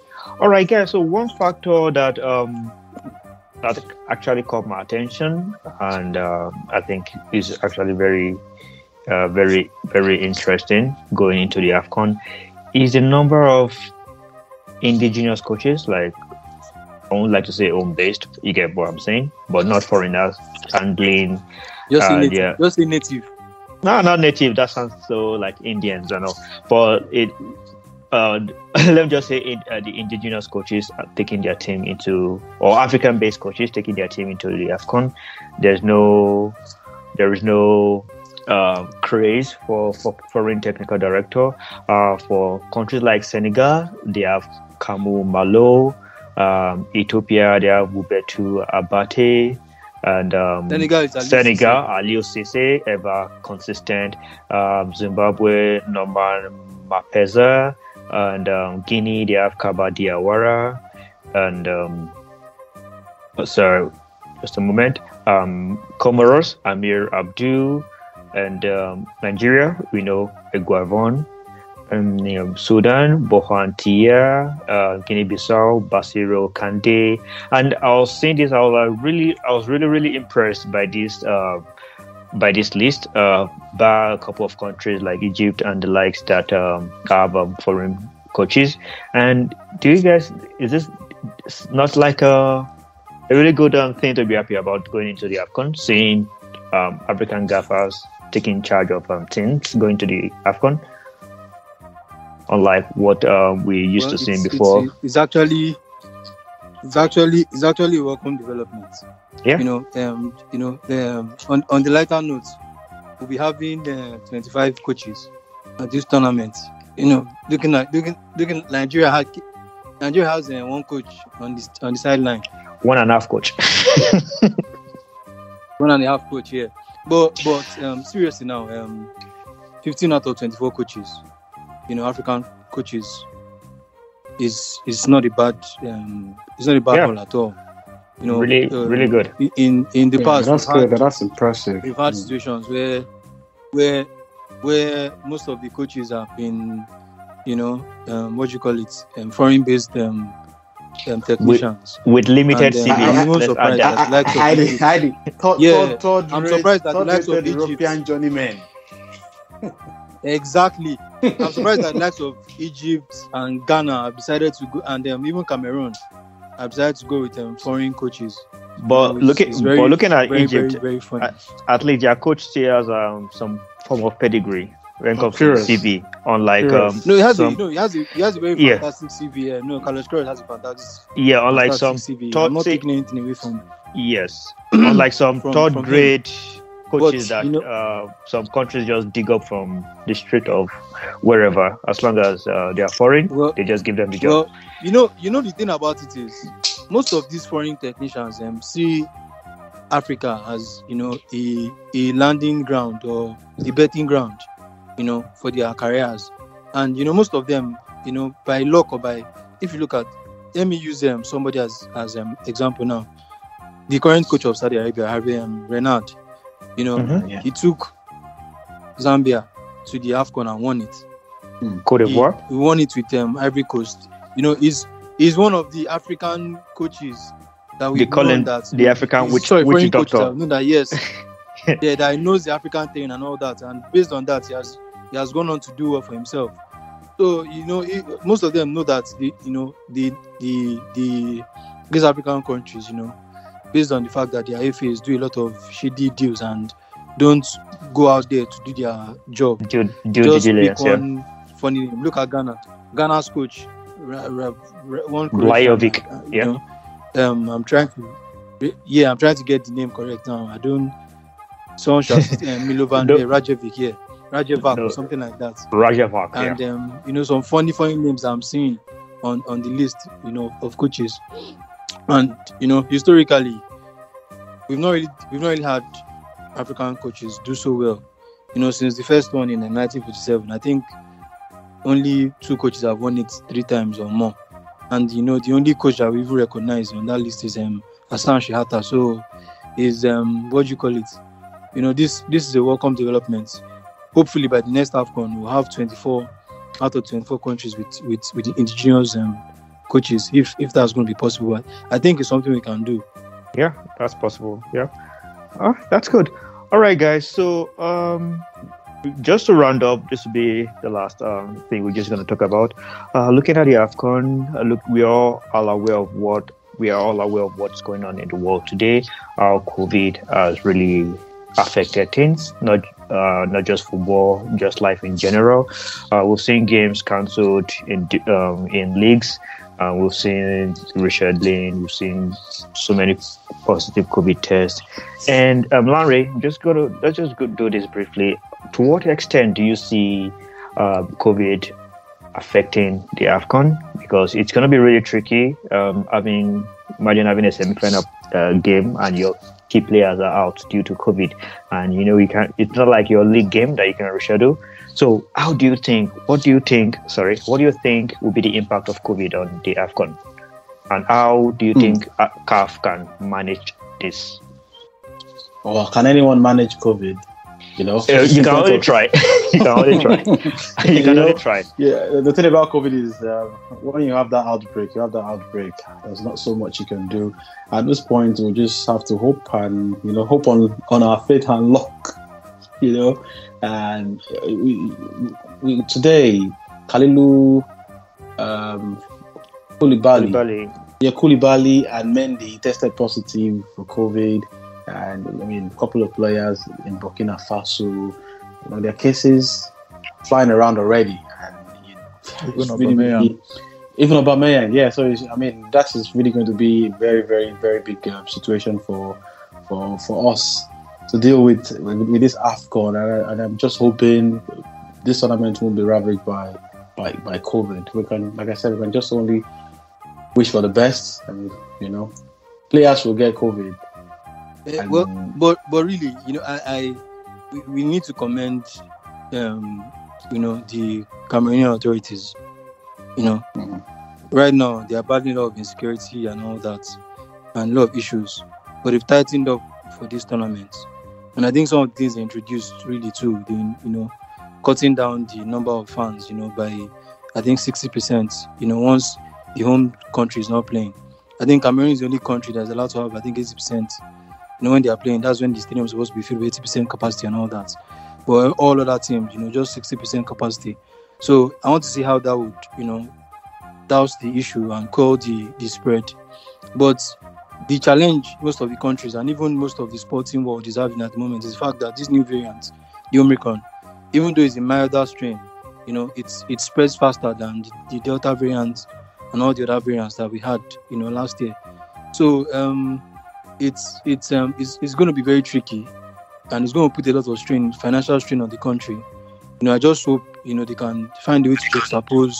All right, guys. So one factor that um that actually caught my attention, and uh, I think is actually very uh, very very interesting going into the Afcon, is the number of indigenous coaches. Like I won't like to say home based. You get what I'm saying, but not foreigners handling Just Uh, native. yeah. Just native. no, not native. That sounds so like Indians and all. But it, uh, let me just say, it, uh, the indigenous coaches are taking their team into, or African-based coaches taking their team into the Afcon. There's no, there is no uh, craze for for foreign technical director. Uh, for countries like Senegal, they have Kamou Malo. Um, Ethiopia, they have Wubetu Abate. And um, Senegal is Aliou Senegal, Cisse. Aliou Cisse, ever consistent. Um, Zimbabwe, Norman Mapeza. And um, Guinea, they have Kaba Diawara. And um, so, just a moment. Um, Comoros, Amir Abdou. And um, Nigeria, we know Eguavoen. and you know, Sudan, Burhan Tia, uh, Guinea-Bissau, Baciro Candé, and I was saying this. I was really, I was really, really impressed by this, uh, by this list. Uh, by a couple of countries like Egypt and the likes that um, have um, foreign coaches. And do you guys? Is this not like a a really good um, thing to be happy about going into the Afcon, seeing um, African gaffers taking charge of um, teams going to the Afcon? Unlike what uh, we used Well, to see before. It's, it's actually, it's actually, it's actually a welcome development. Yeah. You know, um, you know, um, on on the lighter note, we'll be having uh, 25 coaches at this tournament. You know, looking at looking looking Nigeria had Nigeria has uh, one coach on this on the sideline, One and a half coach. one and a half coach here. But but um, seriously now, um, 15 out of 24 coaches, you know, African coaches is is not a bad um, it's not a bad Yeah. one at all. You know, really, uh, really good. In in the Yeah, past, that's we've had- That's impressive. we've had Mm. situations where where where most of the coaches have been you know um, what do you call it um, foreign based um, um, technicians With limited And, CV. I'm even surprised that. that- like of I, Egypt. I, I, third, Yeah, third, third I'm rate- surprised that the likes of Egypt- European journeymen. exactly i'm surprised that the likes of egypt and ghana have decided to go and um, even cameroon have decided to go with um, foreign coaches But It's- looking, it's very- but looking at very, Egypt, very, very funny. I- at least their coach still has um, some form of pedigree when it Oh, comes to CV. Unlike Pyrrhus. um, no, he has some- a no, he has a he has a very Yeah. fantastic CV. Yeah. No, Carlos Queiroz has a fantastic, yeah, unlike some CV. third- I'm not taking anything away from. yes, unlike some From- third from him. Coaches But, that know- uh, some countries just dig up from the street of wherever, as long as uh, they are foreign, Well, they just give them the job. well, you know, you know the thing about it is, most of these foreign technicians um, see Africa as you know a a landing ground or a betting ground, you know, for their careers, and you know most of them, you know, by luck or by, if you look at, let me use um, somebody as as um, example now, the current coach of Saudi Arabia, Hervé um, Renard, you know, Mhm. Yeah. he took Zambia to the Afcon and won it. Cote He, d'Ivoire. he won it with um, Ivory Coast. You know, he's he's one of the African coaches that we They call him that the African he's- witch- sorry, witch doctor. that know that yes, yeah, that he knows the African thing and all that, and based on that, he has he has gone on to do well for himself. So you know, he, most of them know that the you know the the the these African countries, you know, based on the fact that their AFAs do a lot of shady deals and don't go out there to do their job Due, due just pick diligence, yeah. funny name. Look at Ghana. Ghana's coach, Ra- Ra- Ra- one Blajovic, Croatian, uh, yeah. Know, um, I'm trying to, yeah, I'm trying to get the name correct now. I don't. Someone should assist, uh, Milovan No. yeah, Rajevic, yeah, Rajevac No. or something like that. Yeah. And um, you know, some funny, funny names I'm seeing on on the list, you know, of coaches. And you know, historically, we've not really we've not really had African coaches do so well. You know, since the first one in uh, 1957, I think only two coaches have won it three times or more. And you know, the only coach that we even recognized on that list is um Hassan Shehata. So is um what do you call it? You know, this this is a welcome development. Hopefully by the next AFCON we'll have 24 out of 24 countries with with, with indigenous um, coaches if if that's going to be possible. I think it's something we can do. Yeah, that's possible. Yeah. Oh, that's good. All right, guys. So, um, just to round up, this will be the last um, thing we're just going to talk about. Uh, looking at the AFCON, uh, look, we are all aware of what we are all aware of what's going on in the world today. How COVID has really affected things, not uh, not just football, just life in general. Uh, we've seen games cancelled in um, in leagues. Uh, we've seen Richard Lane. We've seen so many positive COVID tests. And um, Larry, just go to let's just go do this briefly. To what extent do you see uh, COVID affecting the Afcon? Because it's going to be really tricky. Um, having imagine having a semi-final uh, game and your key players are out due to COVID, and you know you can't. It's not like your league game that you can reschedule. So, how do you think? What do you think? Sorry, what do you think will be the impact of COVID on the Afcon? And how do you Hmm. think uh, CAF can manage this? Or can anyone manage COVID? You know, Uh, you can only try. you can only try. you You can know? only try. Yeah, the thing about COVID is uh, when you have that outbreak, you have that outbreak. There's not so much you can do. At this point, we just have to hope and you know hope on on our faith and luck. You know, and uh, we, we today, Kalilu, um, Koulibaly, Koulibaly. yeah, Koulibaly and Mendy tested positive for COVID, and I mean, a couple of players in Burkina Faso, you know, their cases flying around already, and you know, Even it's really, Aubameyang. really- even Aubameyang, yeah. So it's, I mean, that is really going to be a very, very, very big uh, situation for for for us. To deal with with, this Afcon, and, I, and I'm just hoping this tournament won't be ravaged by by by COVID. We can, like I said, we can just only wish for the best, and you know, players will get COVID. Uh, well, but but really, you know, I, I we, we need to commend, um, you know, the Cameroonian authorities. You know, mm-hmm. right now they are battling a lot of insecurity and all that, and a lot of issues. But they've tightened up for this tournament, and I think some of the things they introduced really too. You know, cutting down the number of fans, you know, by I think sixty percent. You know, once the home country is not playing. I think Cameroon is the only country that's allowed to have I think eighty percent you know, when they are playing, that's when the stadium is supposed to be filled with 80% capacity and all that. But all other teams, you know, just 60% capacity. So I want to see how that would, you know, douse the issue and call the, the spread. But the challenge most of the countries and even most of the sporting world is having at the moment is the fact that this new variant, the Omicron, even though it's a milder strain, you know, it's it spreads faster than the, the Delta variant and all the other variants that we had, you know, last year. So um, it's it's um it's, it's going to be very tricky and it's going to put a lot of strain financial strain on the country you know i just hope you know they can find a way to juxtapose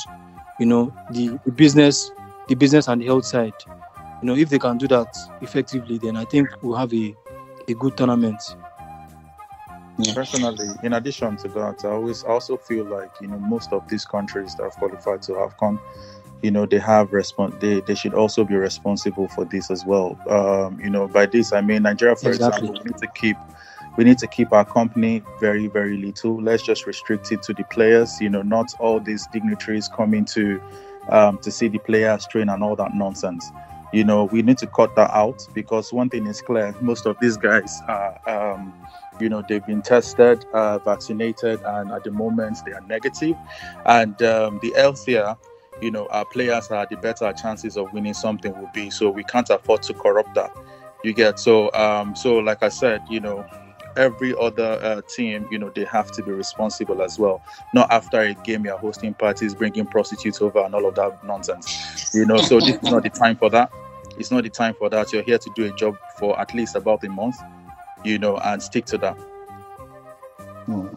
you know the, the business the business and the health side you know if they can do that effectively then i think we'll have a, a good tournament. Personally, in addition to that, I always also feel like you know most of these countries that have qualified to AFCON you know they have respon- they, they should also be responsible for this as well. Um, you know by this i mean nigeria for exactly. example we need to keep we need to keep our company very very little. Let's just restrict it to the players. You know not all these dignitaries coming to um, to see the players train and all that nonsense you know we need to cut that out because one thing is clear most of these guys are um, you know they've been tested uh, vaccinated and at the moment they are negative. And um, the healthier you know our players are the better our chances of winning something will be. So we can't afford to corrupt that. You get so um so like i said you know every other uh, team you know they have to be responsible as well. Not after a game you're hosting parties bringing prostitutes over and all of that nonsense. You know so this is not the time for that. It's not the time for that. You're here to do a job for at least about a month you know and stick to that. Hmm.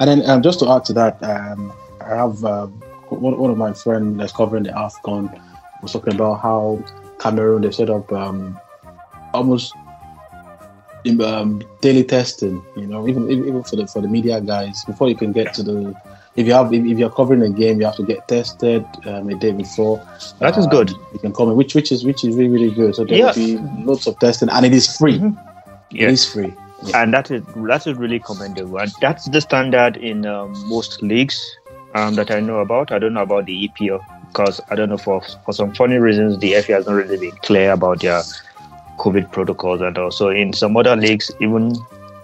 and then um, just to add to that um, i have um, one, one of my friends that's covering the AFCON was talking about how Cameroon they set up um, almost um, daily testing. You know, even even for the for the media guys before you can get to the if you have if, you're covering a game, you have to get tested um, a day before. That is good. You can come in, which which is which is really really good. So there yes. will be lots of testing, and it is free. Mm-hmm. Yes. It is free. Yeah. And that is that is really commendable. And that's the standard in um, most leagues um, that I know about. I don't know about the EPL because I don't know for for some funny reasons the FA has not really been clear about their COVID protocols and also in some other leagues even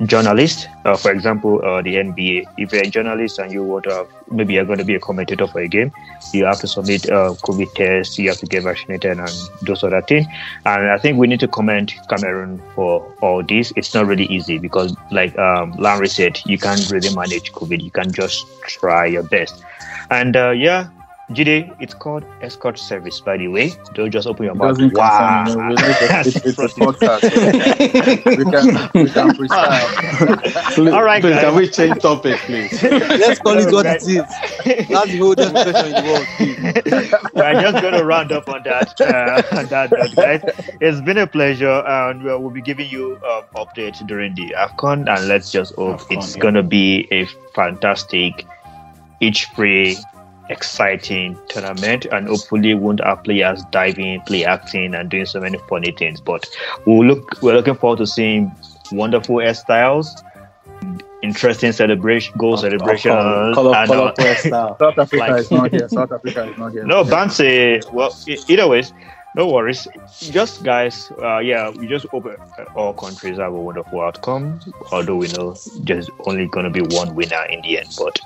journalists, uh, for example, uh, the NBA. If you're a journalist and you want to, have, maybe you're going to be a commentator for a game, you have to submit a COVID test, you have to get vaccinated, and those other things. And I think we need to commend Cameroon for all this. It's not really easy because, like um, Larry said, you can't really manage COVID. You can just try your best. And uh, yeah, Jide, it's called escort service, by the way. Don't just open your mouth. Wow. it's, it's, a podcast. we can, we can freestyle. All right, please, can we change topic, please? Let's call it what it is. That's the oldest question in the world. We're just going to round up on that, uh, on that note, guys. It's been a pleasure, and we'll be giving you um, updates during the AFCON, and let's just hope AFCON, it's yeah. going to be a fantastic, each free exciting tournament and hopefully won't have players diving, play acting and doing so many funny things. But we'll look we're looking forward to seeing wonderful hairstyles, interesting celebration goal of, celebrations. Of color, and, color, uh, South Africa like, is not here. South Africa is not here. No, Banse, well either ways. No worries. Just guys, uh, yeah, we just hope all countries have a wonderful outcome. Although we know there's only going to be one winner in the end, but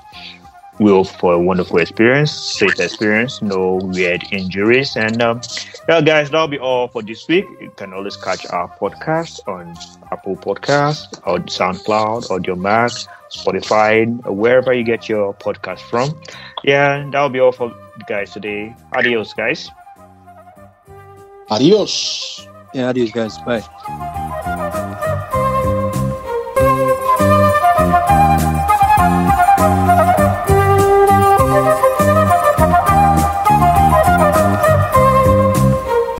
will for a wonderful experience, safe experience, no weird injuries. And um, yeah, guys, that'll be all for this week. You can always catch our podcast on Apple Podcasts or SoundCloud, Audiomack, Spotify, wherever you get your podcast from. Yeah, that'll be all for guys today. Adios, guys. Adios. Yeah, adios, guys. Bye.